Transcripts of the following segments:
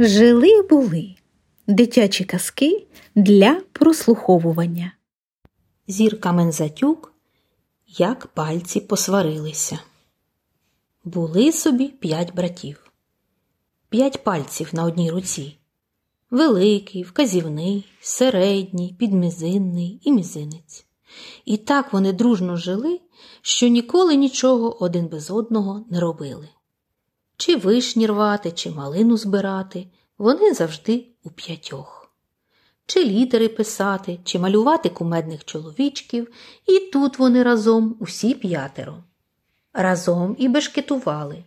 Жили були дитячі казки для прослуховування. Зірка Мензатюк, як пальці посварилися. Були собі п'ять братів, п'ять пальців на одній руці. Великий, вказівний, середній, підмізинний і мізинець. І так вони дружно жили, що ніколи нічого один без одного не робили. Чи вишні рвати, чи малину збирати, вони завжди у п'ятьох. Чи літери писати, чи малювати кумедних чоловічків, і тут вони разом усі п'ятеро. Разом і бешкетували.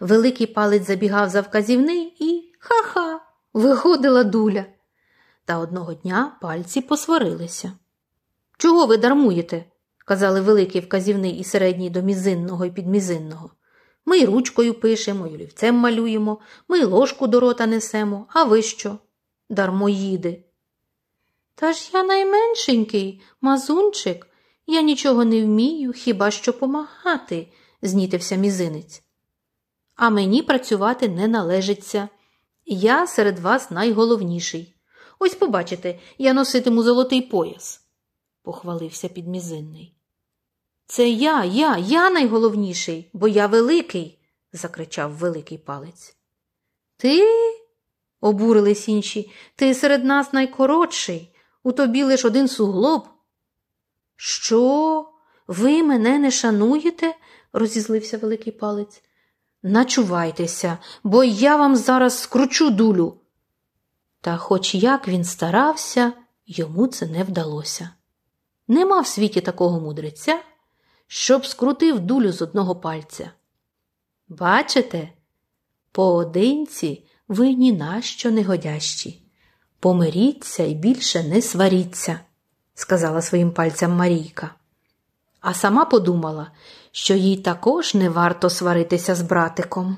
Великий палець забігав за вказівний і ха-ха, виходила дуля. Та одного дня пальці посварилися. Чого ви дармуєте? казали великий вказівний і середній до мізинного і підмізинного. Ми й ручкою пишемо, й олівцем малюємо, ми й ложку до рота несемо, а ви що? Дармоїди. Та ж я найменшенький, мазунчик, я нічого не вмію, хіба що помагати, знітився мізинець. А мені працювати не належиться. Я серед вас найголовніший. Ось побачите, я носитиму золотий пояс, похвалився підмізинний. Це я, я, я найголовніший, бо я великий, закричав великий палець. Ти? обурились інші, ти серед нас найкоротший, у тобі лиш один суглоб. Що? Ви мене не шануєте? розізлився великий палець. Начувайтеся, бо я вам зараз скручу дулю. Та хоч як він старався, йому це не вдалося. Нема в світі такого мудреця, щоб скрутив дулю з одного пальця. Бачите, поодинці ви ні на що не годящі. Помиріться і більше не сваріться, сказала своїм пальцям Марійка. А сама подумала, що їй також не варто сваритися з братиком.